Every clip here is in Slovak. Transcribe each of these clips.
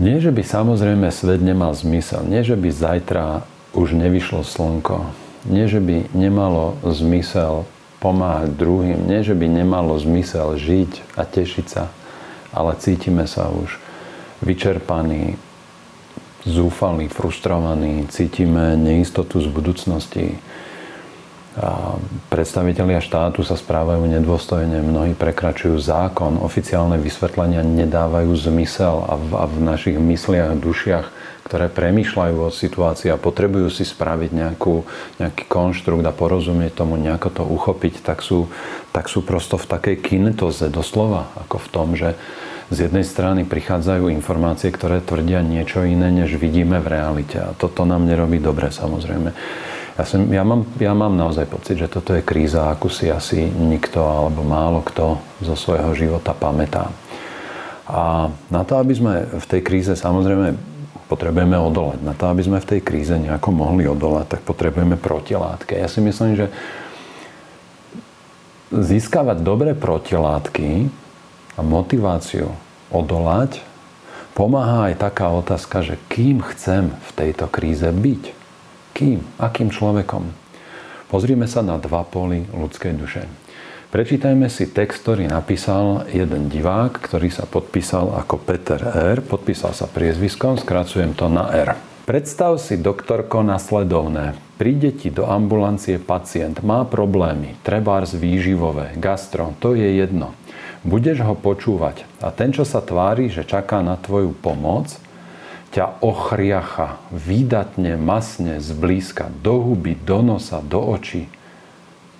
Nie, že by samozrejme svet nemal zmysel. Nie, že by zajtra už nevyšlo slnko. Nie, že by nemalo zmysel pomáhať druhým. Nie, že by nemalo zmysel žiť a tešiť sa. Ale cítime sa už vyčerpaní, zúfalí, frustrovaní. Cítime neistotu z budúcnosti predstavitelia štátu sa správajú nedôstojne, mnohí prekračujú zákon, oficiálne vysvetlenia nedávajú zmysel a v, a v našich mysliach, dušiach, ktoré premýšľajú o situácii a potrebujú si spraviť nejakú, nejaký konštrukt a porozumieť tomu, nejako to uchopiť, tak sú, tak sú prosto v takej kinetoze doslova, ako v tom, že z jednej strany prichádzajú informácie, ktoré tvrdia niečo iné, než vidíme v realite. A toto nám nerobí dobre, samozrejme. Ja, som, ja, mám, ja mám naozaj pocit, že toto je kríza, akú si asi nikto alebo málo kto zo svojho života pamätá. A na to, aby sme v tej kríze samozrejme potrebujeme odolať. Na to, aby sme v tej kríze nejako mohli odolať, tak potrebujeme protilátky. Ja si myslím, že získavať dobré protilátky a motiváciu odolať pomáha aj taká otázka, že kým chcem v tejto kríze byť. Kým? Akým človekom? Pozrime sa na dva póly ľudskej duše. Prečítajme si text, ktorý napísal jeden divák, ktorý sa podpísal ako Peter R. Podpísal sa priezviskom, skracujem to na R. Predstav si, doktorko, nasledovné. Príde ti do ambulancie pacient, má problémy, trebárs výživové, gastro, to je jedno. Budeš ho počúvať a ten, čo sa tvári, že čaká na tvoju pomoc, ťa ochriacha výdatne, masne, zblízka, do huby, do nosa, do očí.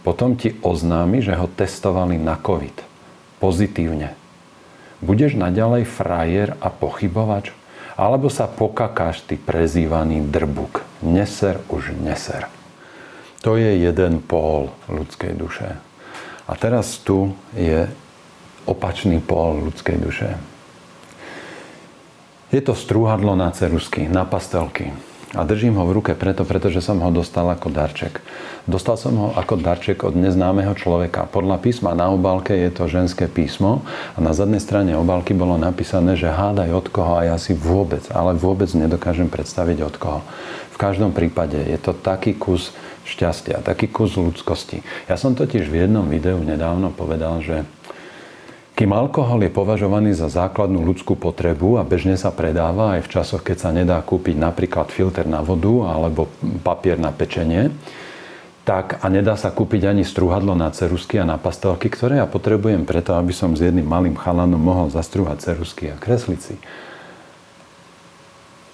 Potom ti oznámi, že ho testovali na COVID. Pozitívne. Budeš naďalej frajer a pochybovač? Alebo sa pokakáš ty prezývaný drbuk? Neser už neser. To je jeden pól ľudskej duše. A teraz tu je opačný pól ľudskej duše. Je to strúhadlo na cerusky, na pastelky. A držím ho v ruke preto, pretože som ho dostal ako darček. Dostal som ho ako darček od neznámeho človeka. Podľa písma na obálke je to ženské písmo a na zadnej strane obálky bolo napísané, že hádaj od koho a ja si vôbec, ale vôbec nedokážem predstaviť od koho. V každom prípade je to taký kus šťastia, taký kus ľudskosti. Ja som totiž v jednom videu nedávno povedal, že kým alkohol je považovaný za základnú ľudskú potrebu a bežne sa predáva aj v časoch, keď sa nedá kúpiť napríklad filter na vodu alebo papier na pečenie, tak a nedá sa kúpiť ani strúhadlo na cerusky a na pastelky, ktoré ja potrebujem preto, aby som s jedným malým chalanom mohol zastrúhať cerusky a kresliť si.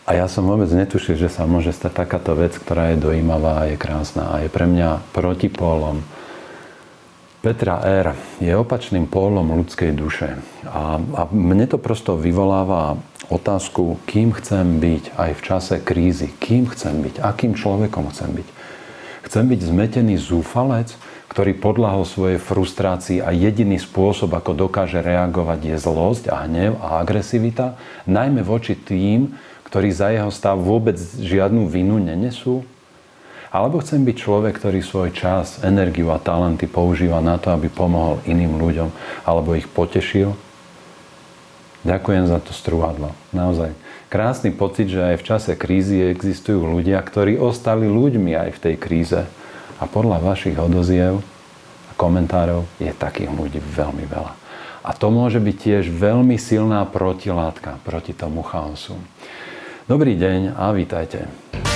A ja som vôbec netušil, že sa môže stať takáto vec, ktorá je dojímavá a je krásna a je pre mňa protipólom Petra R. je opačným pólom ľudskej duše. A, a mne to prosto vyvoláva otázku, kým chcem byť aj v čase krízy. Kým chcem byť? Akým človekom chcem byť? Chcem byť zmetený zúfalec, ktorý podľahol svojej frustrácii a jediný spôsob, ako dokáže reagovať, je zlosť a hnev a agresivita, najmä voči tým, ktorí za jeho stav vôbec žiadnu vinu nenesú? Alebo chcem byť človek, ktorý svoj čas, energiu a talenty používa na to, aby pomohol iným ľuďom alebo ich potešil? Ďakujem za to strúhadlo. Naozaj. Krásny pocit, že aj v čase krízy existujú ľudia, ktorí ostali ľuďmi aj v tej kríze. A podľa vašich odoziev a komentárov je takých ľudí veľmi veľa. A to môže byť tiež veľmi silná protilátka proti tomu chaosu. Dobrý deň a vítajte.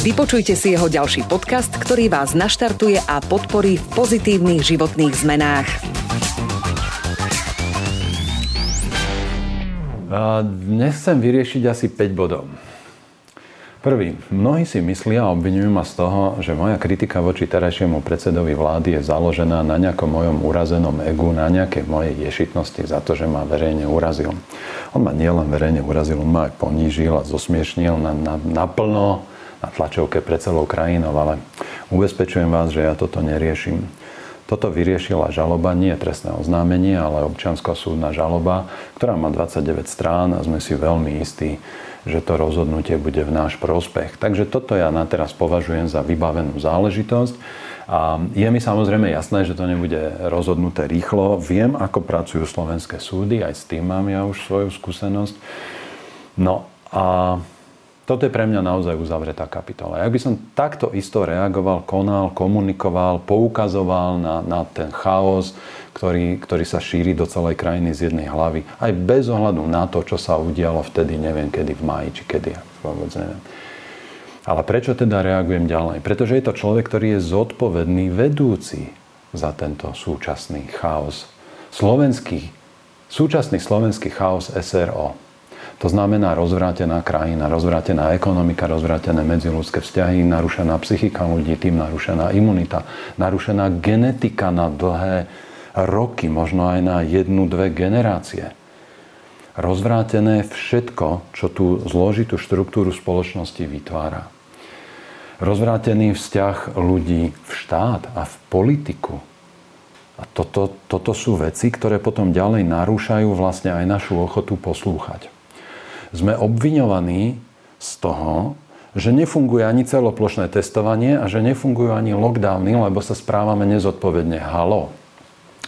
Vypočujte si jeho ďalší podcast, ktorý vás naštartuje a podporí v pozitívnych životných zmenách. Dnes chcem vyriešiť asi 5 bodov. Prvý, mnohí si myslia a obvinujú ma z toho, že moja kritika voči terajšiemu predsedovi vlády je založená na nejakom mojom urazenom egu, na nejakej mojej ješitnosti za to, že ma verejne urazil. On ma nielen verejne urazil, on ma aj ponížil a zosmiešnil na, na, naplno na tlačovke pre celou krajinou, ale ubezpečujem vás, že ja toto neriešim. Toto vyriešila žaloba, nie trestné oznámenie, ale občiansko-súdna žaloba, ktorá má 29 strán a sme si veľmi istí, že to rozhodnutie bude v náš prospech. Takže toto ja na teraz považujem za vybavenú záležitosť. A je mi samozrejme jasné, že to nebude rozhodnuté rýchlo. Viem, ako pracujú slovenské súdy, aj s tým mám ja už svoju skúsenosť. No a toto je pre mňa naozaj uzavretá kapitola. Ak by som takto isto reagoval, konal, komunikoval, poukazoval na, na ten chaos, ktorý, ktorý sa šíri do celej krajiny z jednej hlavy, aj bez ohľadu na to, čo sa udialo vtedy, neviem kedy, v máji či kedy, vôbec neviem. Ale prečo teda reagujem ďalej? Pretože je to človek, ktorý je zodpovedný, vedúci za tento súčasný chaos. Slovenský, súčasný slovenský chaos SRO. To znamená rozvrátená krajina, rozvrátená ekonomika, rozvrátené medziludské vzťahy, narušená psychika ľudí, tým narušená imunita, narušená genetika na dlhé roky, možno aj na jednu, dve generácie. Rozvrátené všetko, čo tú zložitú štruktúru spoločnosti vytvára. Rozvrátený vzťah ľudí v štát a v politiku. A toto, toto sú veci, ktoré potom ďalej narúšajú vlastne aj našu ochotu poslúchať sme obviňovaní z toho, že nefunguje ani celoplošné testovanie a že nefungujú ani lockdowny, lebo sa správame nezodpovedne. Halo.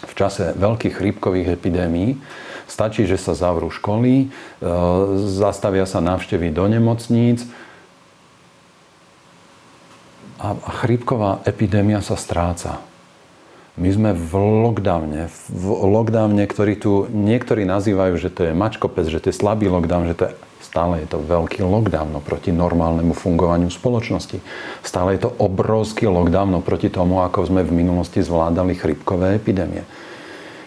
V čase veľkých chrípkových epidémií stačí, že sa zavrú školy, e, zastavia sa návštevy do nemocníc a chrípková epidémia sa stráca. My sme v lockdowne, v lockdowne, ktorý tu niektorí nazývajú, že to je mačkopec, že to je slabý lockdown, že to je, stále je to veľký lockdown proti normálnemu fungovaniu spoločnosti. Stále je to obrovský lockdown proti tomu, ako sme v minulosti zvládali chrypkové epidémie.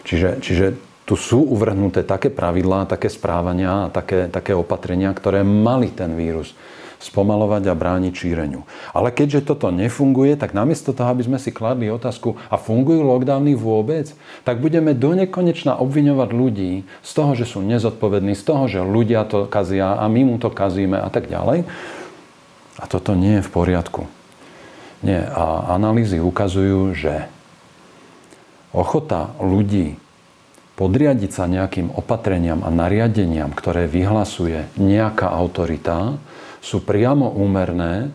Čiže, čiže tu sú uvrhnuté také pravidlá, také správania a také, také opatrenia, ktoré mali ten vírus spomalovať a brániť šíreniu. Ale keďže toto nefunguje, tak namiesto toho, aby sme si kladli otázku, a fungujú lockdowny vôbec, tak budeme do nekonečna obviňovať ľudí z toho, že sú nezodpovední, z toho, že ľudia to kazia a my mu to kazíme a tak ďalej. A toto nie je v poriadku. Nie. A analýzy ukazujú, že ochota ľudí podriadiť sa nejakým opatreniam a nariadeniam, ktoré vyhlasuje nejaká autorita, sú priamo úmerné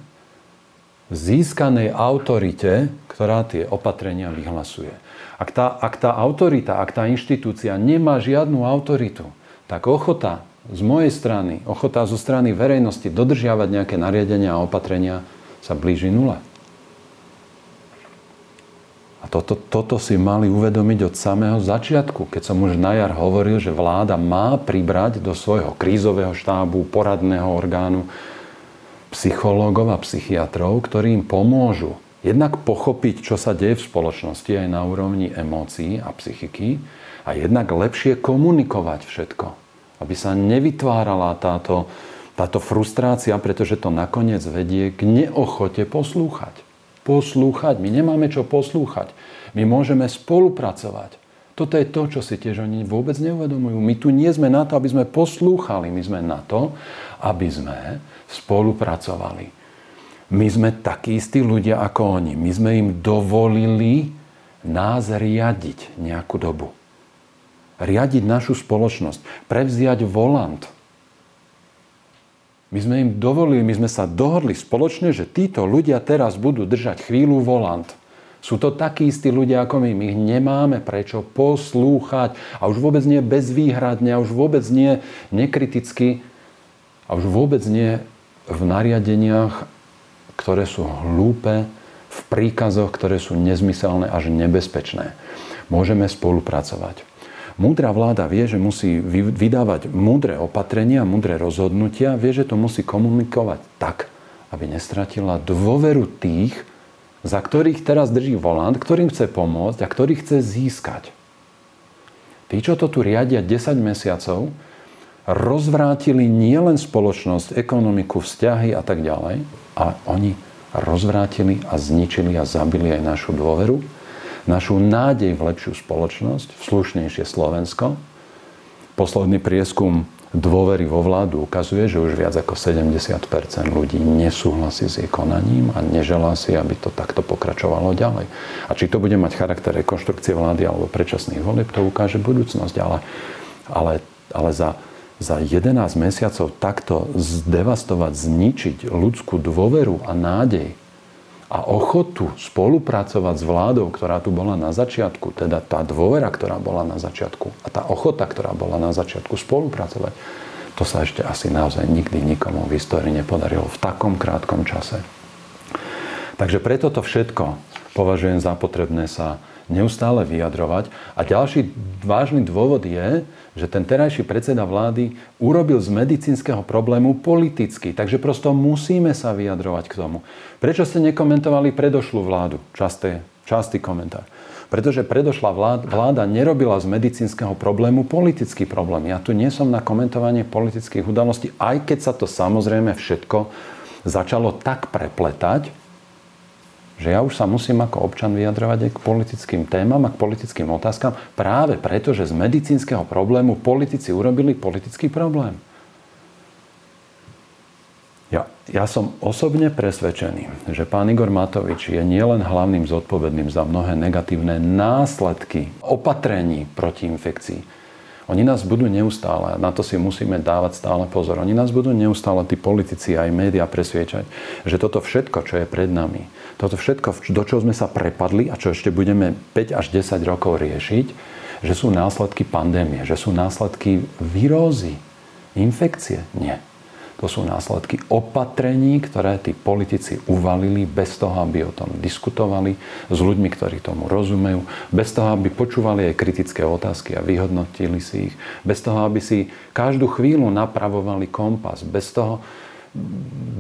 získanej autorite, ktorá tie opatrenia vyhlasuje. Ak tá, ak tá autorita, ak tá inštitúcia nemá žiadnu autoritu, tak ochota z mojej strany, ochota zo strany verejnosti dodržiavať nejaké nariadenia a opatrenia sa blíži nule. A toto, toto si mali uvedomiť od samého začiatku, keď som už na jar hovoril, že vláda má pribrať do svojho krízového štábu, poradného orgánu psychológov a psychiatrov, ktorí im pomôžu jednak pochopiť, čo sa deje v spoločnosti aj na úrovni emócií a psychiky a jednak lepšie komunikovať všetko. Aby sa nevytvárala táto, táto frustrácia, pretože to nakoniec vedie k neochote poslúchať. Poslúchať. My nemáme čo poslúchať. My môžeme spolupracovať. Toto je to, čo si tiež oni vôbec neuvedomujú. My tu nie sme na to, aby sme poslúchali. My sme na to, aby sme spolupracovali. My sme takí istí ľudia ako oni. My sme im dovolili nás riadiť nejakú dobu. Riadiť našu spoločnosť. Prevziať volant. My sme im dovolili, my sme sa dohodli spoločne, že títo ľudia teraz budú držať chvíľu volant. Sú to takí istí ľudia ako my. My ich nemáme prečo poslúchať. A už vôbec nie bezvýhradne, a už vôbec nie nekriticky, a už vôbec nie v nariadeniach, ktoré sú hlúpe, v príkazoch, ktoré sú nezmyselné až nebezpečné. Môžeme spolupracovať. Múdra vláda vie, že musí vydávať múdre opatrenia, múdre rozhodnutia, vie, že to musí komunikovať tak, aby nestratila dôveru tých, za ktorých teraz drží volant, ktorým chce pomôcť a ktorých chce získať. Tí, čo to tu riadia 10 mesiacov, rozvrátili nielen spoločnosť, ekonomiku, vzťahy a tak ďalej, a oni rozvrátili a zničili a zabili aj našu dôveru, našu nádej v lepšiu spoločnosť, v slušnejšie Slovensko. Posledný prieskum dôvery vo vládu ukazuje, že už viac ako 70% ľudí nesúhlasí s jej konaním a neželá si, aby to takto pokračovalo ďalej. A či to bude mať charakter rekonštrukcie vlády alebo predčasných volieb, to ukáže budúcnosť. Ale, ale, ale za, za 11 mesiacov takto zdevastovať, zničiť ľudskú dôveru a nádej a ochotu spolupracovať s vládou, ktorá tu bola na začiatku, teda tá dôvera, ktorá bola na začiatku a tá ochota, ktorá bola na začiatku spolupracovať, to sa ešte asi naozaj nikdy nikomu v histórii nepodarilo v takom krátkom čase. Takže preto to všetko považujem za potrebné sa neustále vyjadrovať. A ďalší vážny dôvod je, že ten terajší predseda vlády urobil z medicínskeho problému politicky. Takže prosto musíme sa vyjadrovať k tomu. Prečo ste nekomentovali predošlú vládu? Časté, častý komentár. Pretože predošla vláda, vláda nerobila z medicínskeho problému politický problém. Ja tu nie som na komentovanie politických udalostí, aj keď sa to samozrejme všetko začalo tak prepletať, že ja už sa musím ako občan vyjadrovať aj k politickým témam a k politickým otázkam práve preto, že z medicínskeho problému politici urobili politický problém. Ja, ja som osobne presvedčený, že pán Igor Matovič je nielen hlavným zodpovedným za mnohé negatívne následky opatrení proti infekcii, oni nás budú neustále, na to si musíme dávať stále pozor, oni nás budú neustále, tí politici aj médiá presviečať, že toto všetko, čo je pred nami, toto všetko, do čoho sme sa prepadli a čo ešte budeme 5 až 10 rokov riešiť, že sú následky pandémie, že sú následky výrozy, infekcie. Nie. To sú následky opatrení, ktoré tí politici uvalili bez toho, aby o tom diskutovali s ľuďmi, ktorí tomu rozumejú, bez toho, aby počúvali aj kritické otázky a vyhodnotili si ich, bez toho, aby si každú chvíľu napravovali kompas, bez toho,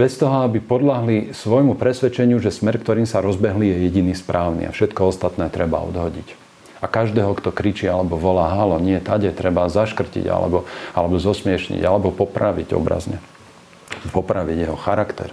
bez toho, aby podľahli svojmu presvedčeniu, že smer, ktorým sa rozbehli, je jediný správny a všetko ostatné treba odhodiť. A každého, kto kričí alebo volá halo, nie, tade treba zaškrtiť alebo, alebo zosmiešniť alebo popraviť obrazne popraviť jeho charakter.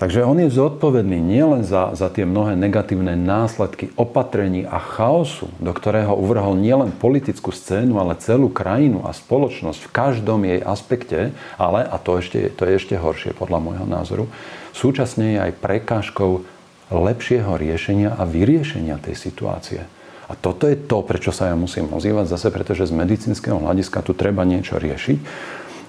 Takže on je zodpovedný nielen za, za tie mnohé negatívne následky opatrení a chaosu, do ktorého uvrhol nielen politickú scénu, ale celú krajinu a spoločnosť v každom jej aspekte, ale, a to, ešte, to je ešte horšie podľa môjho názoru, súčasne je aj prekážkou lepšieho riešenia a vyriešenia tej situácie. A toto je to, prečo sa ja musím ozývať zase, pretože z medicínskeho hľadiska tu treba niečo riešiť.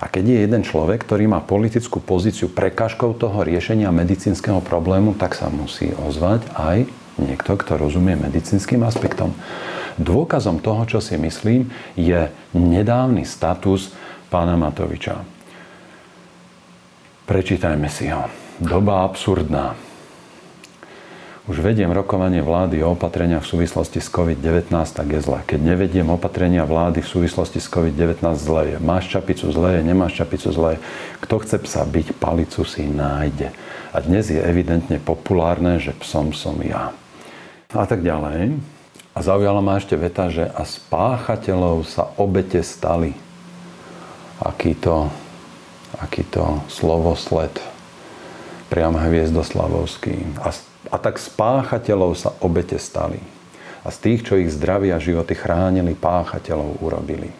A keď je jeden človek, ktorý má politickú pozíciu prekážkou toho riešenia medicínskeho problému, tak sa musí ozvať aj niekto, kto rozumie medicínskym aspektom. Dôkazom toho, čo si myslím, je nedávny status pána Matoviča. Prečítajme si ho. Doba absurdná. Už vediem rokovanie vlády o opatreniach v súvislosti s COVID-19, tak je zle. Keď nevediem opatrenia vlády v súvislosti s COVID-19, zle je. Máš čapicu, zle je, nemáš čapicu, zle je. Kto chce psa byť, palicu si nájde. A dnes je evidentne populárne, že psom som ja. A tak ďalej. A zaujala ma ešte veta, že a spáchateľov sa obete stali. Aký to, aký to slovosled priam hviezdoslavovský. A a tak spáchateľov sa obete stali. A z tých, čo ich zdravia a životy chránili, páchateľov urobili.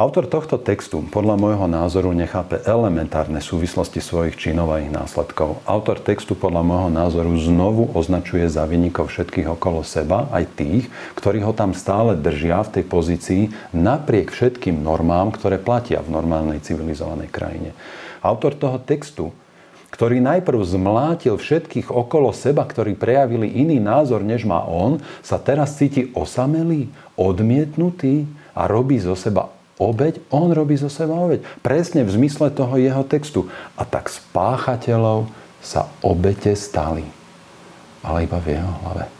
Autor tohto textu podľa môjho názoru nechápe elementárne súvislosti svojich činov a ich následkov. Autor textu podľa môjho názoru znovu označuje za vynikov všetkých okolo seba, aj tých, ktorí ho tam stále držia v tej pozícii napriek všetkým normám, ktoré platia v normálnej civilizovanej krajine. Autor toho textu ktorý najprv zmlátil všetkých okolo seba, ktorí prejavili iný názor, než má on, sa teraz cíti osamelý, odmietnutý a robí zo seba obeď, on robí zo seba obeď. Presne v zmysle toho jeho textu. A tak spáchateľov sa obete stali. Ale iba v jeho hlave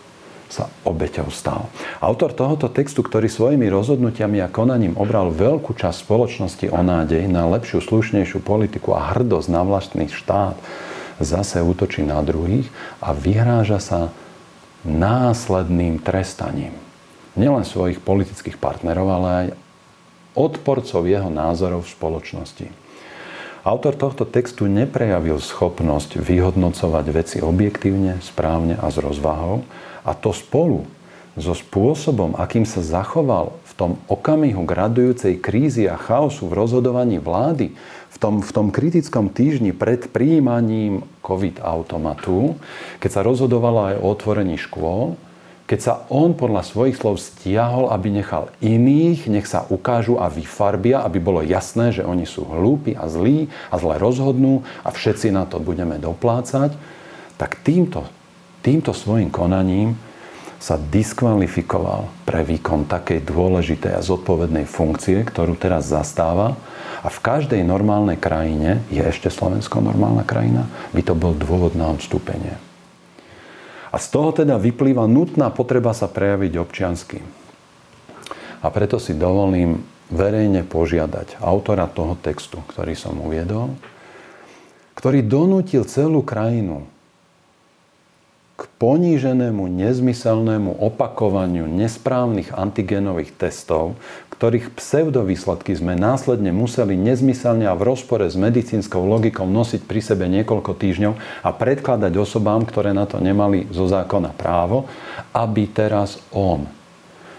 sa obeťou stal. Autor tohoto textu, ktorý svojimi rozhodnutiami a konaním obral veľkú časť spoločnosti o nádej na lepšiu, slušnejšiu politiku a hrdosť na vlastný štát, zase útočí na druhých a vyhráža sa následným trestaním. Nielen svojich politických partnerov, ale aj odporcov jeho názorov v spoločnosti. Autor tohto textu neprejavil schopnosť vyhodnocovať veci objektívne, správne a s rozvahou a to spolu so spôsobom, akým sa zachoval v tom okamihu gradujúcej krízy a chaosu v rozhodovaní vlády, v tom, v tom kritickom týždni pred príjmaním COVID-automatu, keď sa rozhodovalo aj o otvorení škôl, keď sa on podľa svojich slov stiahol, aby nechal iných, nech sa ukážu a vyfarbia, aby bolo jasné, že oni sú hlúpi a zlí a zle rozhodnú a všetci na to budeme doplácať, tak týmto, týmto svojim konaním sa diskvalifikoval pre výkon takej dôležitej a zodpovednej funkcie, ktorú teraz zastáva. A v každej normálnej krajine, je ešte Slovensko normálna krajina, by to bol dôvod na odstúpenie. A z toho teda vyplýva nutná potreba sa prejaviť občiansky. A preto si dovolím verejne požiadať autora toho textu, ktorý som uviedol, ktorý donútil celú krajinu k poníženému, nezmyselnému opakovaniu nesprávnych antigenových testov, ktorých pseudovýsledky sme následne museli nezmyselne a v rozpore s medicínskou logikou nosiť pri sebe niekoľko týždňov a predkladať osobám, ktoré na to nemali zo zákona právo, aby teraz on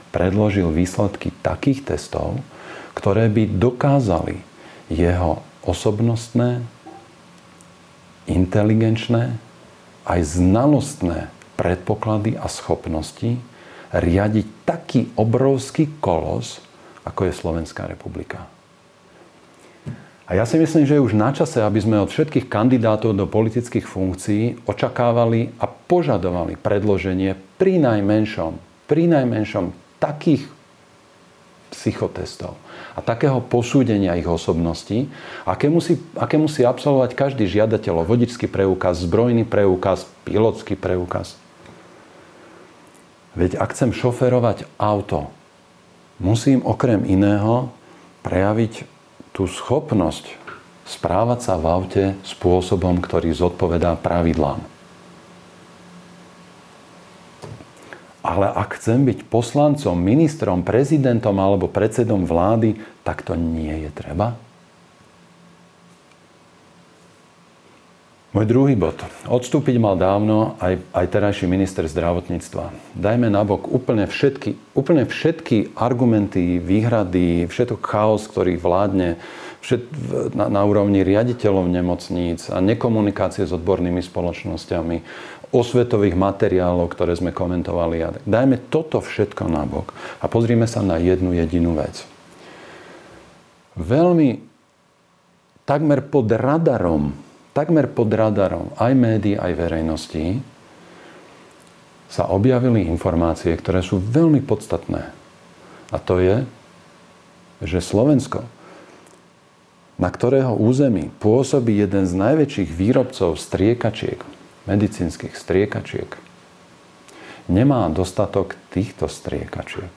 predložil výsledky takých testov, ktoré by dokázali jeho osobnostné, inteligenčné aj znalostné predpoklady a schopnosti riadiť taký obrovský kolos, ako je Slovenská republika. A ja si myslím, že je už na čase, aby sme od všetkých kandidátov do politických funkcií očakávali a požadovali predloženie pri najmenšom, pri najmenšom takých psychotestov a takého posúdenia ich osobností, aké musí, aké musí absolvovať každý žiadateľ o vodičský preukaz, zbrojný preukaz, pilotský preukaz. Veď ak chcem šoferovať auto, musím okrem iného prejaviť tú schopnosť správať sa v aute spôsobom, ktorý zodpovedá pravidlám. Ale ak chcem byť poslancom, ministrom, prezidentom alebo predsedom vlády, tak to nie je treba. Môj druhý bod. Odstúpiť mal dávno aj, aj terajší minister zdravotníctva. Dajme nabok úplne všetky, úplne všetky argumenty, výhrady, všetok chaos, ktorý vládne všet, na, na úrovni riaditeľov nemocníc a nekomunikácie s odbornými spoločnosťami, osvetových materiálov, ktoré sme komentovali. Dajme toto všetko nabok a pozrime sa na jednu jedinú vec. Veľmi takmer pod radarom, takmer pod radarom aj médií, aj verejnosti sa objavili informácie, ktoré sú veľmi podstatné. A to je, že Slovensko, na ktorého území pôsobí jeden z najväčších výrobcov striekačiek, medicínskych striekačiek, nemá dostatok týchto striekačiek.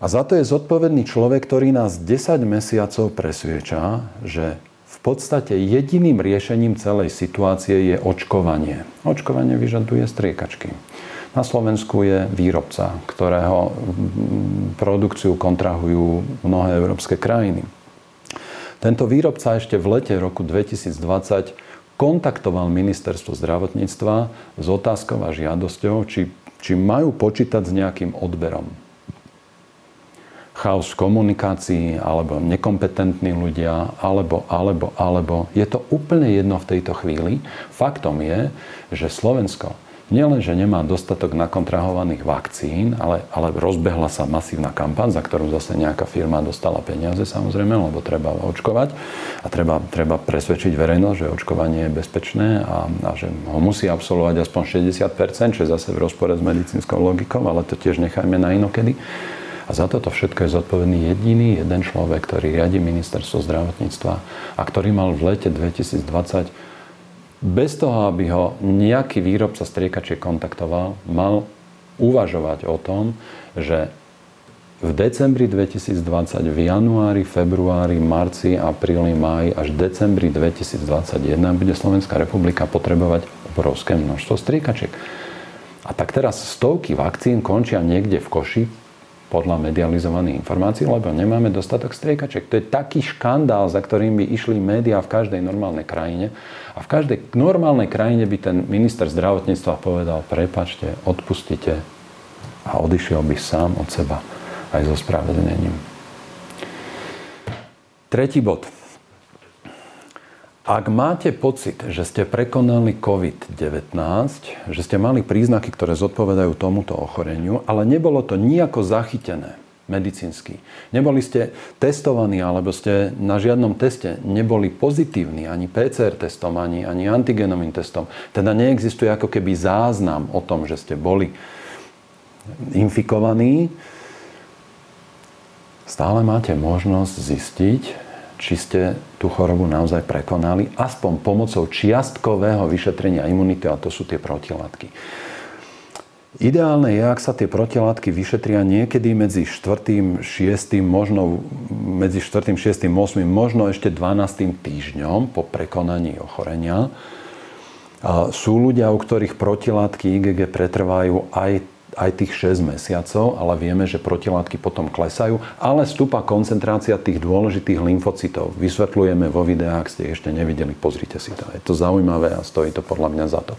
A za to je zodpovedný človek, ktorý nás 10 mesiacov presvieča, že v podstate jediným riešením celej situácie je očkovanie. Očkovanie vyžaduje striekačky. Na Slovensku je výrobca, ktorého produkciu kontrahujú mnohé európske krajiny. Tento výrobca ešte v lete roku 2020 kontaktoval ministerstvo zdravotníctva s otázkou a žiadosťou, či, či majú počítať s nejakým odberom. Chaos v komunikácii, alebo nekompetentní ľudia, alebo, alebo, alebo. Je to úplne jedno v tejto chvíli. Faktom je, že Slovensko nielen, že nemá dostatok nakontrahovaných vakcín, ale, ale rozbehla sa masívna kampaň, za ktorú zase nejaká firma dostala peniaze samozrejme, lebo treba očkovať a treba, treba presvedčiť verejnosť, že očkovanie je bezpečné a, a že ho musí absolvovať aspoň 60%, čo je zase v rozpore s medicínskou logikou, ale to tiež nechajme na inokedy. A za toto všetko je zodpovedný jediný jeden človek, ktorý riadi ministerstvo zdravotníctva a ktorý mal v lete 2020 bez toho, aby ho nejaký výrobca striekačiek kontaktoval, mal uvažovať o tom, že v decembri 2020, v januári, februári, marci, apríli, máji až decembri 2021 bude Slovenská republika potrebovať obrovské množstvo striekačiek. A tak teraz stovky vakcín končia niekde v koši, podľa medializovaných informácií, lebo nemáme dostatok striekaček. To je taký škandál, za ktorým by išli médiá v každej normálnej krajine. A v každej normálnej krajine by ten minister zdravotníctva povedal, prepačte, odpustite a odišiel by sám od seba aj so spravedlnením. Tretí bod. Ak máte pocit, že ste prekonali COVID-19, že ste mali príznaky, ktoré zodpovedajú tomuto ochoreniu, ale nebolo to nejako zachytené medicínsky, neboli ste testovaní alebo ste na žiadnom teste neboli pozitívni ani PCR testom, ani, ani antigenovým testom, teda neexistuje ako keby záznam o tom, že ste boli infikovaní, stále máte možnosť zistiť, či ste tú chorobu naozaj prekonali, aspoň pomocou čiastkového vyšetrenia imunity, a to sú tie protilátky. Ideálne je, ak sa tie protilátky vyšetria niekedy medzi 4., 6., možno medzi 4., 6., 8., možno ešte 12. týždňom po prekonaní ochorenia. Sú ľudia, u ktorých protilátky IgG pretrvajú aj aj tých 6 mesiacov, ale vieme, že protilátky potom klesajú, ale stúpa koncentrácia tých dôležitých lymfocytov. Vysvetľujeme vo videách, ak ste ešte nevideli, pozrite si to. Je to zaujímavé a stojí to podľa mňa za to.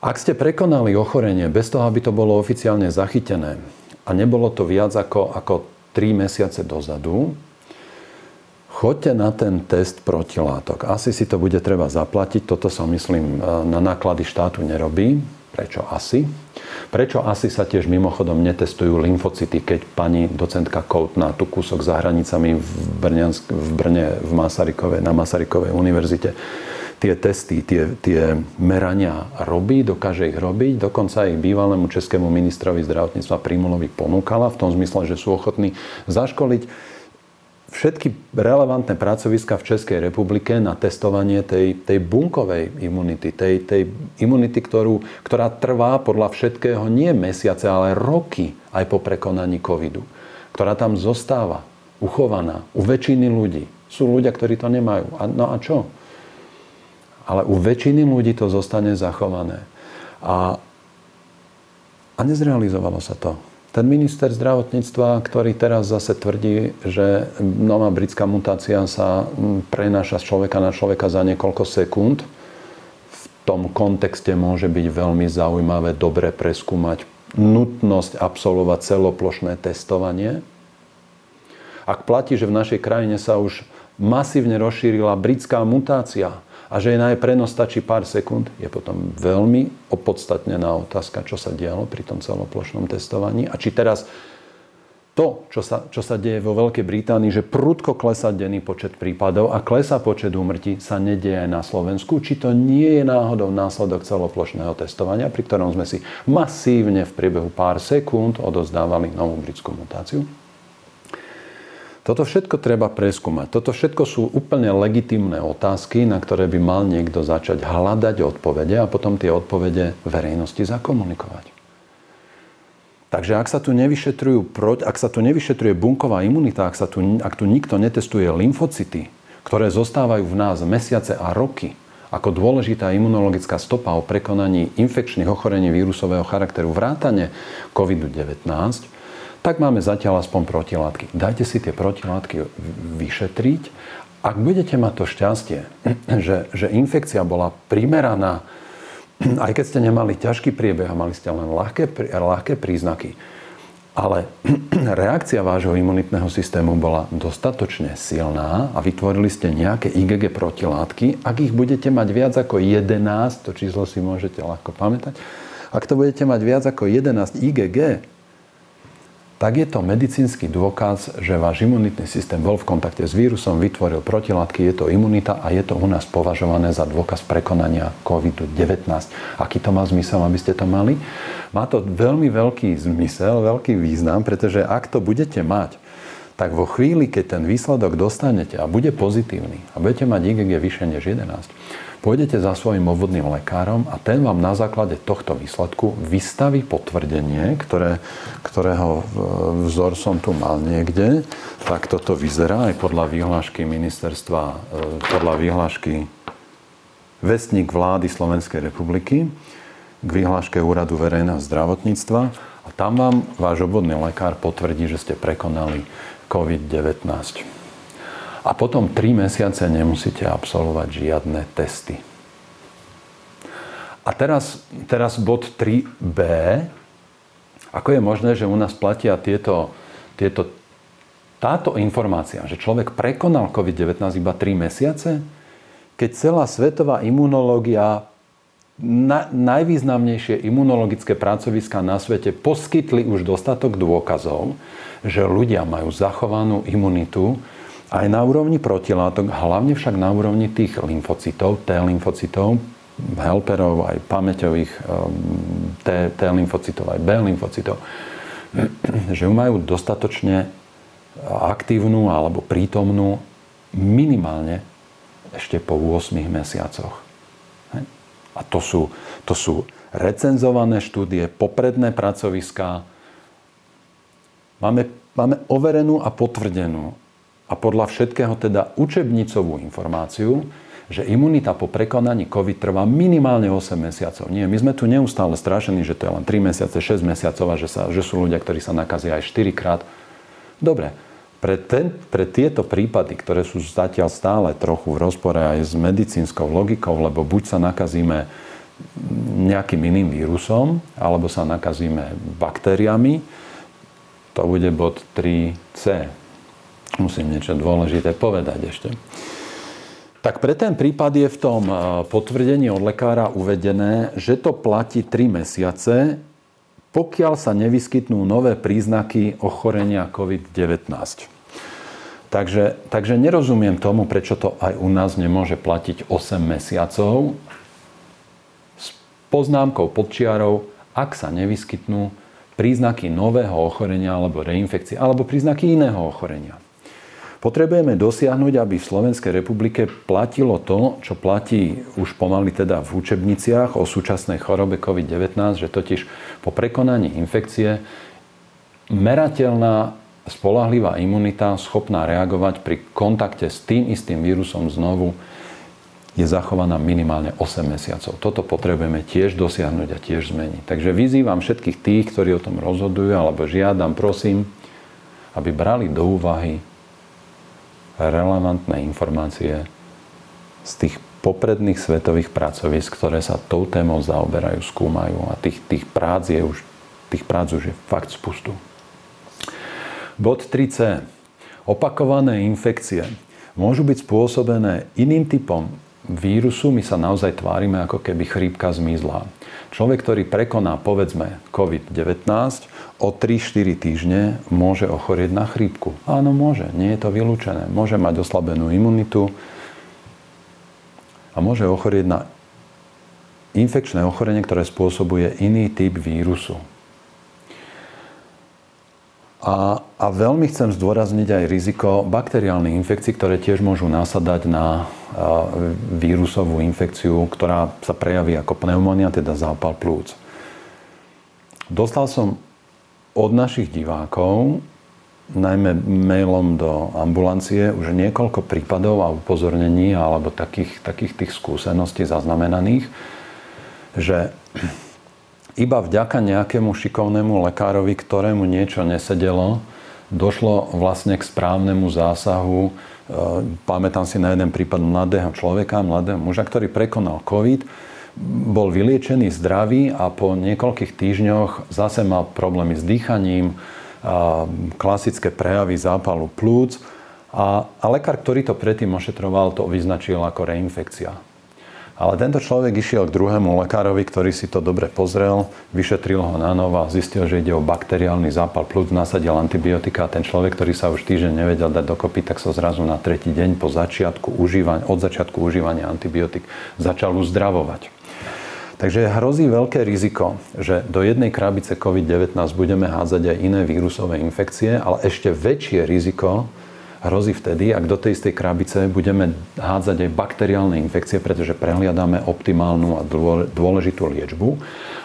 Ak ste prekonali ochorenie bez toho, aby to bolo oficiálne zachytené a nebolo to viac ako, ako 3 mesiace dozadu, Choďte na ten test protilátok. Asi si to bude treba zaplatiť. Toto sa, myslím, na náklady štátu nerobí. Prečo asi? Prečo asi sa tiež mimochodom netestujú lymfocyty, keď pani docentka Koutná tu kúsok za hranicami v, Brňansk, v Brne v Masarykovej, na Masarykovej univerzite tie testy, tie, tie merania robí, dokáže ich robiť. Dokonca ich bývalému českému ministrovi zdravotníctva Primulovi ponúkala v tom zmysle, že sú ochotní zaškoliť všetky relevantné pracoviska v Českej republike na testovanie tej, tej bunkovej imunity, tej, tej imunity, ktorú, ktorá trvá podľa všetkého nie mesiace, ale roky aj po prekonaní covidu, ktorá tam zostáva uchovaná u väčšiny ľudí. Sú ľudia, ktorí to nemajú. A, no a čo? Ale u väčšiny ľudí to zostane zachované. A, a nezrealizovalo sa to. Ten minister zdravotníctva, ktorý teraz zase tvrdí, že nová britská mutácia sa prenáša z človeka na človeka za niekoľko sekúnd, v tom kontexte môže byť veľmi zaujímavé dobre preskúmať nutnosť absolvovať celoplošné testovanie. Ak platí, že v našej krajine sa už masívne rozšírila britská mutácia, a že na jej prenos stačí pár sekúnd, je potom veľmi opodstatnená otázka, čo sa dialo pri tom celoplošnom testovaní a či teraz to, čo sa, čo sa deje vo Veľkej Británii, že prudko klesá denný počet prípadov a klesá počet úmrtí, sa nedieje aj na Slovensku. Či to nie je náhodou následok celoplošného testovania, pri ktorom sme si masívne v priebehu pár sekúnd odozdávali novú britskú mutáciu? Toto všetko treba preskúmať. Toto všetko sú úplne legitimné otázky, na ktoré by mal niekto začať hľadať odpovede a potom tie odpovede verejnosti zakomunikovať. Takže ak sa tu nevyšetrujú, ak sa tu nevyšetruje bunková imunita, ak, sa tu, ak tu nikto netestuje lymfocyty, ktoré zostávajú v nás mesiace a roky, ako dôležitá imunologická stopa o prekonaní infekčných ochorení vírusového charakteru vrátane COVID-19, tak máme zatiaľ aspoň protilátky. Dajte si tie protilátky vyšetriť. Ak budete mať to šťastie, že, že infekcia bola primeraná, aj keď ste nemali ťažký priebeh a mali ste len ľahké, ľahké príznaky, ale reakcia vášho imunitného systému bola dostatočne silná a vytvorili ste nejaké IgG protilátky. Ak ich budete mať viac ako 11, to číslo si môžete ľahko pamätať, ak to budete mať viac ako 11 IgG, tak je to medicínsky dôkaz, že váš imunitný systém bol v kontakte s vírusom, vytvoril protilátky, je to imunita a je to u nás považované za dôkaz prekonania COVID-19. Aký to má zmysel, aby ste to mali? Má to veľmi veľký zmysel, veľký význam, pretože ak to budete mať, tak vo chvíli, keď ten výsledok dostanete a bude pozitívny a budete mať IgG vyššie než 11, Pôjdete za svojim obvodným lekárom a ten vám na základe tohto výsledku vystaví potvrdenie, ktoré, ktorého vzor som tu mal niekde. Tak toto vyzerá aj podľa výhlášky ministerstva, e, podľa výhlášky Vestník vlády Slovenskej republiky k výhláške Úradu verejného zdravotníctva. A tam vám váš obvodný lekár potvrdí, že ste prekonali COVID-19. A potom 3 mesiace nemusíte absolvovať žiadne testy. A teraz, teraz bod 3b. Ako je možné, že u nás platia tieto, tieto, táto informácia, že človek prekonal COVID-19 iba 3 mesiace, keď celá svetová imunológia na, najvýznamnejšie imunologické pracoviská na svete poskytli už dostatok dôkazov, že ľudia majú zachovanú imunitu aj na úrovni protilátok, hlavne však na úrovni tých lymfocytov, T lymfocytov, helperov, aj pamäťových um, T, T aj B lymfocytov, že ju majú dostatočne aktívnu alebo prítomnú minimálne ešte po 8 mesiacoch. A to sú, to sú recenzované štúdie, popredné pracoviská. Máme, máme overenú a potvrdenú a podľa všetkého teda učebnicovú informáciu, že imunita po prekonaní COVID trvá minimálne 8 mesiacov. Nie, my sme tu neustále strašení, že to je len 3 mesiace, 6 mesiacov a že, sa, že sú ľudia, ktorí sa nakazia aj 4 krát. Dobre, pre, ten, pre tieto prípady, ktoré sú zatiaľ stále trochu v rozpore aj s medicínskou logikou, lebo buď sa nakazíme nejakým iným vírusom, alebo sa nakazíme baktériami, to bude bod 3c. Musím niečo dôležité povedať ešte. Tak pre ten prípad je v tom eh, potvrdení od lekára uvedené, že to platí 3 mesiace pokiaľ sa nevyskytnú nové príznaky ochorenia COVID-19. Takže, takže nerozumiem tomu, prečo to aj u nás nemôže platiť 8 mesiacov s poznámkou podčiarov, ak sa nevyskytnú príznaky nového ochorenia alebo reinfekcie alebo príznaky iného ochorenia. Potrebujeme dosiahnuť, aby v Slovenskej republike platilo to, čo platí už pomaly teda v učebniciach o súčasnej chorobe COVID-19, že totiž po prekonaní infekcie merateľná spolahlivá imunita schopná reagovať pri kontakte s tým istým vírusom znovu je zachovaná minimálne 8 mesiacov. Toto potrebujeme tiež dosiahnuť a tiež zmeniť. Takže vyzývam všetkých tých, ktorí o tom rozhodujú, alebo žiadam, prosím, aby brali do úvahy relevantné informácie z tých popredných svetových pracovisk, ktoré sa tou témou zaoberajú, skúmajú a tých, tých prác je už tých prác už je fakt spustu. Bod 3c. Opakované infekcie môžu byť spôsobené iným typom vírusu. My sa naozaj tvárime, ako keby chrípka zmizla. Človek, ktorý prekoná, povedzme, COVID-19, o 3-4 týždne môže ochorieť na chrípku. Áno, môže. Nie je to vylúčené. Môže mať oslabenú imunitu a môže ochorieť na infekčné ochorenie, ktoré spôsobuje iný typ vírusu. A, a veľmi chcem zdôrazniť aj riziko bakteriálnych infekcií, ktoré tiež môžu nasadať na vírusovú infekciu, ktorá sa prejaví ako pneumónia, teda zápal plúc. Dostal som od našich divákov, najmä mailom do ambulancie, už niekoľko prípadov a upozornení alebo takých, takých tých skúseností zaznamenaných, že iba vďaka nejakému šikovnému lekárovi, ktorému niečo nesedelo, došlo vlastne k správnemu zásahu. E, pamätám si na jeden prípad mladého človeka, mladého muža, ktorý prekonal COVID, bol vyliečený zdravý a po niekoľkých týždňoch zase mal problémy s dýchaním, klasické prejavy zápalu plúc a, a lekár, ktorý to predtým ošetroval, to vyznačil ako reinfekcia. Ale tento človek išiel k druhému lekárovi, ktorý si to dobre pozrel, vyšetril ho na novo a zistil, že ide o bakteriálny zápal plúc, nasadil antibiotika a ten človek, ktorý sa už týždeň nevedel dať dokopy, tak sa zrazu na tretí deň po začiatku užívania, od začiatku užívania antibiotik začal uzdravovať. Takže hrozí veľké riziko, že do jednej krabice COVID-19 budeme hádzať aj iné vírusové infekcie, ale ešte väčšie riziko hrozí vtedy, ak do tej istej krabice budeme hádzať aj bakteriálne infekcie, pretože prehliadame optimálnu a dôležitú liečbu.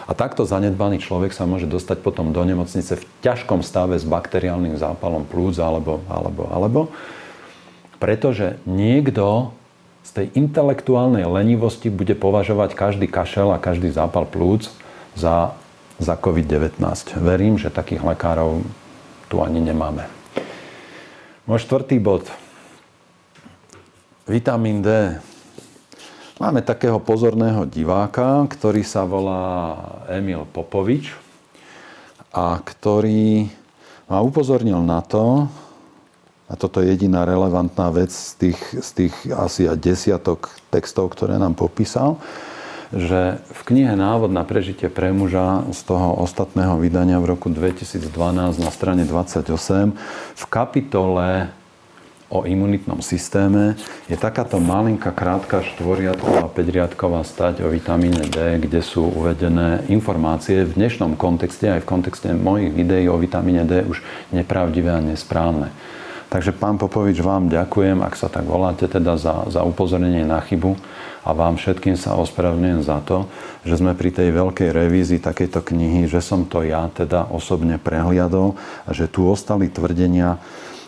A takto zanedbaný človek sa môže dostať potom do nemocnice v ťažkom stave s bakteriálnym zápalom plúc alebo, alebo, alebo, pretože niekto z tej intelektuálnej lenivosti bude považovať každý kašel a každý zápal plúc za za COVID-19. Verím, že takých lekárov tu ani nemáme. Môj štvrtý bod. Vitamín D. Máme takého pozorného diváka, ktorý sa volá Emil Popovič a ktorý ma upozornil na to, a toto je jediná relevantná vec z tých, z tých asi desiatok textov, ktoré nám popísal, že v knihe Návod na prežitie pre muža z toho ostatného vydania v roku 2012 na strane 28 v kapitole o imunitnom systéme je takáto malinká, krátka, štvoriadková, päťriadková stať o vitamíne D, kde sú uvedené informácie v dnešnom kontexte, aj v kontexte mojich videí o vitamíne D už nepravdivé a nesprávne. Takže pán Popovič, vám ďakujem, ak sa tak voláte, teda za, za upozornenie na chybu a vám všetkým sa ospravedlňujem za to, že sme pri tej veľkej revízii takejto knihy, že som to ja teda osobne prehliadol a že tu ostali tvrdenia,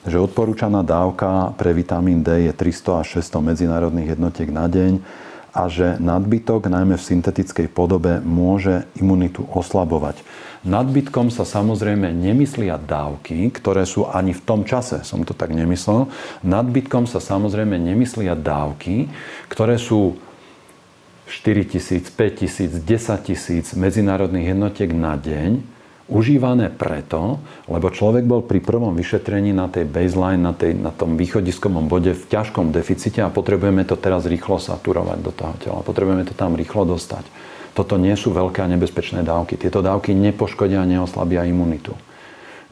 že odporúčaná dávka pre vitamín D je 300 až 600 medzinárodných jednotiek na deň a že nadbytok, najmä v syntetickej podobe, môže imunitu oslabovať. Nadbytkom sa samozrejme nemyslia dávky, ktoré sú ani v tom čase, som to tak nemyslel, nadbytkom sa samozrejme nemyslia dávky, ktoré sú 4 tisíc, 5 tisíc, 10 tisíc medzinárodných jednotiek na deň, užívané preto, lebo človek bol pri prvom vyšetrení na tej baseline, na, tej, na tom východiskovom bode v ťažkom deficite a potrebujeme to teraz rýchlo saturovať do toho tela. Potrebujeme to tam rýchlo dostať. Toto nie sú veľké a nebezpečné dávky. Tieto dávky nepoškodia a neoslabia imunitu.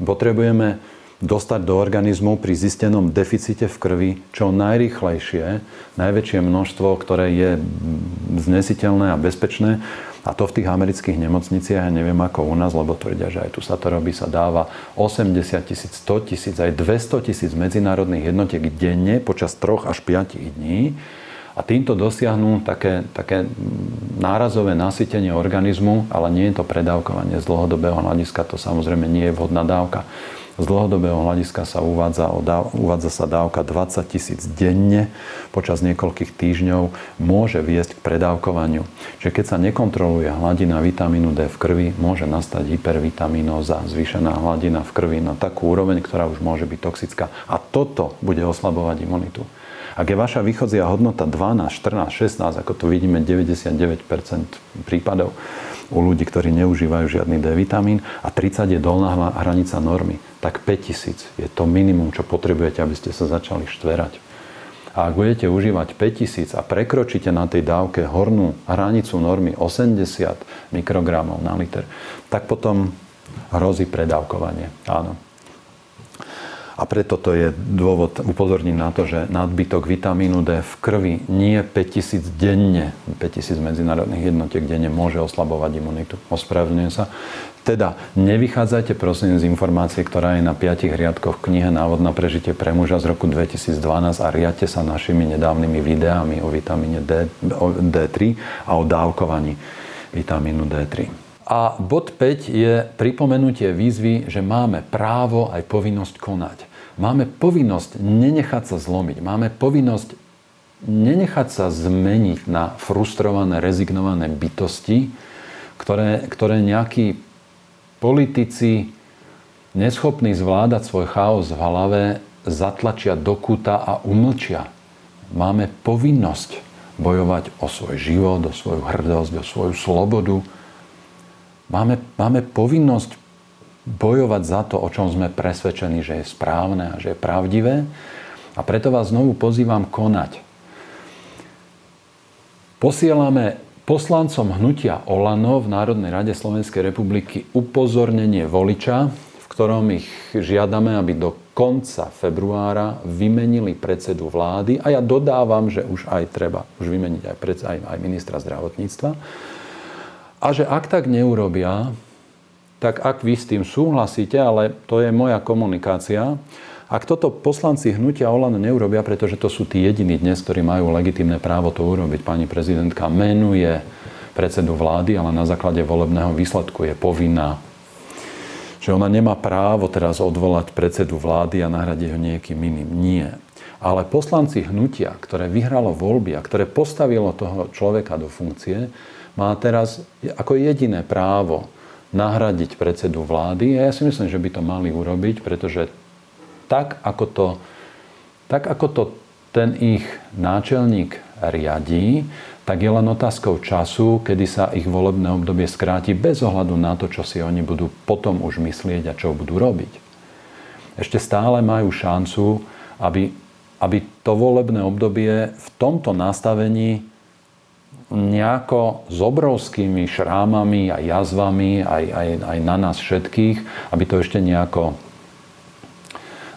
Potrebujeme dostať do organizmu pri zistenom deficite v krvi čo najrychlejšie, najväčšie množstvo, ktoré je znesiteľné a bezpečné a to v tých amerických nemocniciach, ja neviem ako u nás, lebo tvrdia, že aj tu sa to robí, sa dáva 80 tisíc, 100 tisíc, aj 200 tisíc medzinárodných jednotiek denne počas 3 až 5 dní. A týmto dosiahnu také, také nárazové nasytenie organizmu, ale nie je to predávkovanie z dlhodobého hľadiska, to samozrejme nie je vhodná dávka. Z dlhodobého hľadiska sa uvádza, uvádza sa dávka 20 tisíc denne počas niekoľkých týždňov môže viesť k predávkovaniu. Čiže keď sa nekontroluje hladina vitamínu D v krvi, môže nastať hypervitamínoza, zvýšená hladina v krvi na takú úroveň, ktorá už môže byť toxická. A toto bude oslabovať imunitu. Ak je vaša východzia hodnota 12, 14, 16, ako tu vidíme 99% prípadov, u ľudí, ktorí neužívajú žiadny D vitamín a 30 je dolná hranica normy, tak 5000 je to minimum, čo potrebujete, aby ste sa začali štverať. A ak budete užívať 5000 a prekročíte na tej dávke hornú hranicu normy 80 mikrogramov na liter, tak potom hrozí predávkovanie. Áno. A preto to je dôvod upozorniť na to, že nadbytok vitamínu D v krvi nie 5000 denne, 5000 medzinárodných jednotiek denne môže oslabovať imunitu. Ospravedlňujem sa. Teda nevychádzajte prosím z informácie, ktorá je na 5 riadkoch v knihe Návod na prežitie pre muža z roku 2012 a riadte sa našimi nedávnymi videami o vitamíne D, o D3 a o dávkovaní vitamínu D3. A bod 5 je pripomenutie výzvy, že máme právo aj povinnosť konať. Máme povinnosť nenechať sa zlomiť. Máme povinnosť nenechať sa zmeniť na frustrované, rezignované bytosti, ktoré, ktoré nejakí politici neschopní zvládať svoj chaos v hlave zatlačia do kúta a umlčia. Máme povinnosť bojovať o svoj život, o svoju hrdosť, o svoju slobodu, Máme, máme povinnosť bojovať za to, o čom sme presvedčení, že je správne a že je pravdivé. A preto vás znovu pozývam konať. Posielame poslancom hnutia Olano v Národnej rade Slovenskej republiky upozornenie voliča, v ktorom ich žiadame, aby do konca februára vymenili predsedu vlády a ja dodávam, že už aj treba už vymeniť aj, pred, aj, aj ministra zdravotníctva a že ak tak neurobia, tak ak vy s tým súhlasíte, ale to je moja komunikácia, ak toto poslanci hnutia Olano neurobia, pretože to sú tí jediní dnes, ktorí majú legitimné právo to urobiť, pani prezidentka menuje predsedu vlády, ale na základe volebného výsledku je povinná. Že ona nemá právo teraz odvolať predsedu vlády a nahradiť ho niekým iným. Nie. Ale poslanci hnutia, ktoré vyhralo voľby a ktoré postavilo toho človeka do funkcie, má teraz ako jediné právo nahradiť predsedu vlády. A ja si myslím, že by to mali urobiť, pretože tak, ako to, tak, ako to ten ich náčelník riadí, tak je len otázkou času, kedy sa ich volebné obdobie skráti bez ohľadu na to, čo si oni budú potom už myslieť a čo budú robiť. Ešte stále majú šancu, aby, aby to volebné obdobie v tomto nastavení nejako s obrovskými šrámami a jazvami aj, aj, aj na nás všetkých, aby to ešte nejako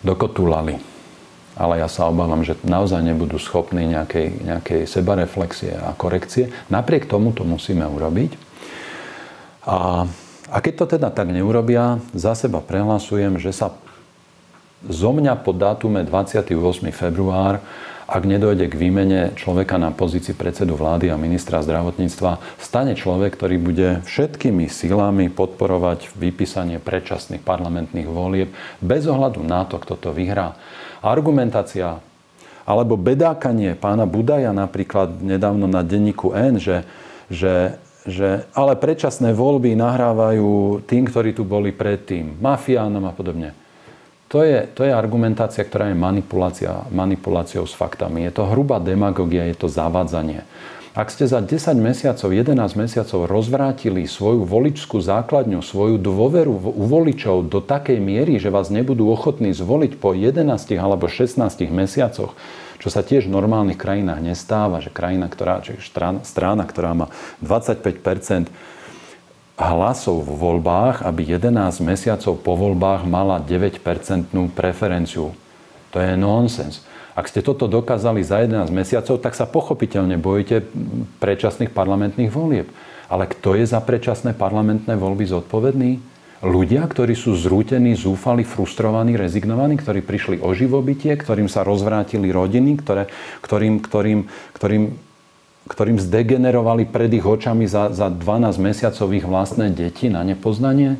dokotulali ale ja sa obávam, že naozaj nebudú schopní nejakej, nejakej sebareflexie a korekcie. Napriek tomu to musíme urobiť. A, a keď to teda tak neurobia, za seba prehlasujem, že sa zo mňa po dátume 28. február ak nedojde k výmene človeka na pozícii predsedu vlády a ministra zdravotníctva, stane človek, ktorý bude všetkými silami podporovať vypísanie predčasných parlamentných volieb bez ohľadu na to, kto to vyhrá. Argumentácia alebo bedákanie pána Budaja napríklad nedávno na denníku N, že, že že ale predčasné voľby nahrávajú tým, ktorí tu boli predtým, mafiánom a podobne. To je, to je argumentácia, ktorá je manipulácia, manipuláciou s faktami. Je to hrubá demagogia, je to zavádzanie. Ak ste za 10 mesiacov, 11 mesiacov rozvrátili svoju voličskú základňu, svoju dôveru u voličov do takej miery, že vás nebudú ochotní zvoliť po 11 alebo 16 mesiacoch, čo sa tiež v normálnych krajinách nestáva, že krajina, ktorá, či strana, ktorá má 25 hlasov v voľbách, aby 11 mesiacov po voľbách mala 9-percentnú preferenciu. To je nonsens. Ak ste toto dokázali za 11 mesiacov, tak sa pochopiteľne bojíte predčasných parlamentných volieb. Ale kto je za predčasné parlamentné voľby zodpovedný? Ľudia, ktorí sú zrútení, zúfali, frustrovaní, rezignovaní, ktorí prišli o živobytie, ktorým sa rozvrátili rodiny, ktoré, ktorým, ktorým, ktorým ktorým zdegenerovali pred ich očami za, za 12 mesiacov ich vlastné deti na nepoznanie?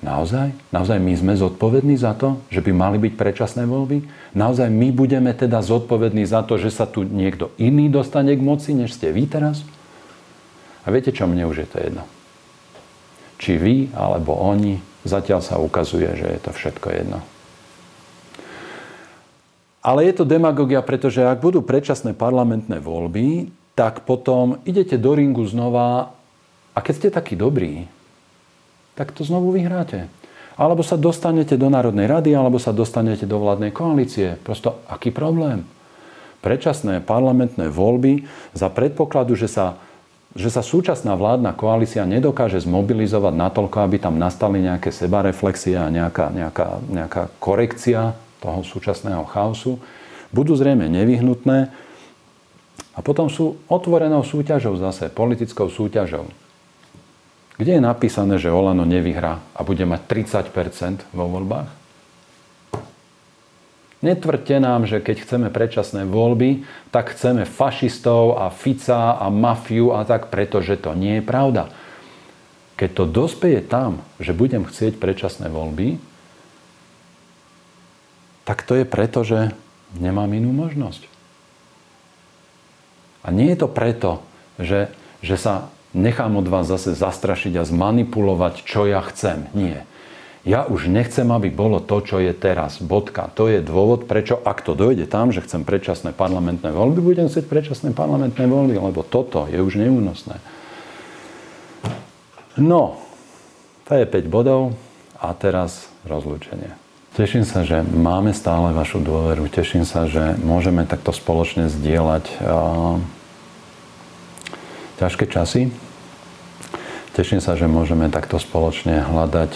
Naozaj? Naozaj my sme zodpovední za to, že by mali byť predčasné voľby? Naozaj my budeme teda zodpovední za to, že sa tu niekto iný dostane k moci, než ste vy teraz? A viete čo, mne už je to jedno. Či vy, alebo oni, zatiaľ sa ukazuje, že je to všetko jedno. Ale je to demagogia, pretože ak budú predčasné parlamentné voľby, tak potom idete do ringu znova a keď ste takí dobrí, tak to znovu vyhráte. Alebo sa dostanete do Národnej rady, alebo sa dostanete do vládnej koalície. Prosto aký problém? Predčasné parlamentné voľby za predpokladu, že sa, že sa súčasná vládna koalícia nedokáže zmobilizovať natoľko, aby tam nastali nejaké sebareflexie a nejaká, nejaká, nejaká korekcia toho súčasného chaosu, budú zrejme nevyhnutné a potom sú otvorenou súťažou zase, politickou súťažou. Kde je napísané, že Olano nevyhrá a bude mať 30% vo voľbách? Netvrďte nám, že keď chceme predčasné voľby, tak chceme fašistov a Fica a mafiu a tak, pretože to nie je pravda. Keď to dospeje tam, že budem chcieť predčasné voľby, tak to je preto, že nemám inú možnosť. A nie je to preto, že, že sa nechám od vás zase zastrašiť a zmanipulovať, čo ja chcem. Nie. Ja už nechcem, aby bolo to, čo je teraz. Bodka. To je dôvod, prečo, ak to dojde tam, že chcem predčasné parlamentné voľby, budem chcieť predčasné parlamentné voľby, lebo toto je už neúnosné. No, to je 5 bodov a teraz rozlúčenie. Teším sa, že máme stále vašu dôveru. Teším sa, že môžeme takto spoločne zdieľať ťažké časy. Teším sa, že môžeme takto spoločne hľadať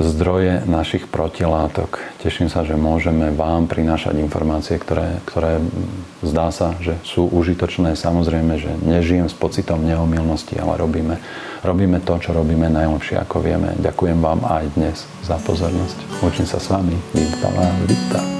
zdroje našich protilátok. Teším sa, že môžeme vám prinášať informácie, ktoré, ktoré zdá sa, že sú užitočné. Samozrejme, že nežijem s pocitom neomilnosti, ale robíme Robíme to, čo robíme najlepšie, ako vieme. Ďakujem vám aj dnes za pozornosť. Učím sa s vami. Vita Vita.